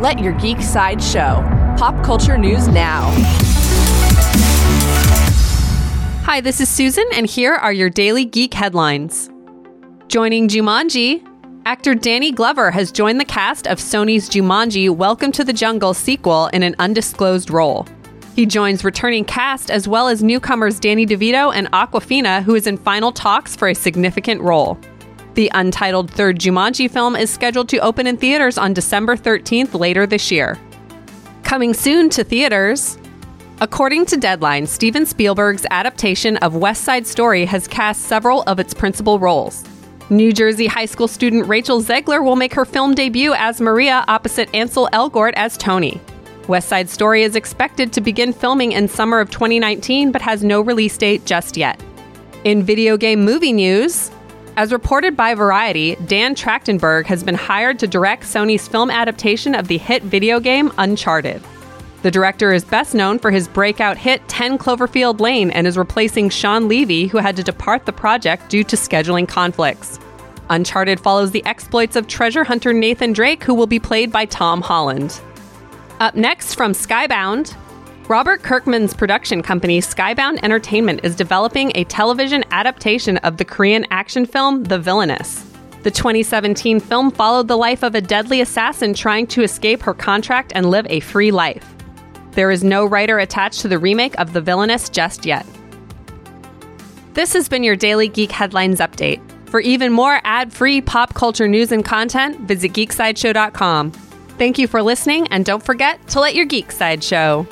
Let your geek side show. Pop culture news now. Hi, this is Susan, and here are your daily geek headlines. Joining Jumanji, actor Danny Glover has joined the cast of Sony's Jumanji Welcome to the Jungle sequel in an undisclosed role. He joins returning cast as well as newcomers Danny DeVito and Awkwafina, who is in final talks for a significant role. The untitled third Jumanji film is scheduled to open in theaters on December 13th later this year. Coming soon to theaters. According to Deadline, Steven Spielberg's adaptation of West Side Story has cast several of its principal roles. New Jersey high school student Rachel Zegler will make her film debut as Maria opposite Ansel Elgort as Tony. West Side Story is expected to begin filming in summer of 2019 but has no release date just yet. In video game movie news, as reported by Variety, Dan Trachtenberg has been hired to direct Sony's film adaptation of the hit video game Uncharted. The director is best known for his breakout hit 10 Cloverfield Lane and is replacing Shawn Levy, who had to depart the project due to scheduling conflicts. Uncharted follows the exploits of treasure hunter Nathan Drake, who will be played by Tom Holland. Up next from Skybound, Robert Kirkman's production company, Skybound Entertainment, is developing a television adaptation of the Korean action film The Villainess. The 2017 film followed the life of a deadly assassin trying to escape her contract and live a free life. There is no writer attached to the remake of The Villainess just yet. This has been your Daily Geek Headlines Update. For even more ad free pop culture news and content, visit geeksideshow.com. Thank you for listening, and don't forget to let your geek side show.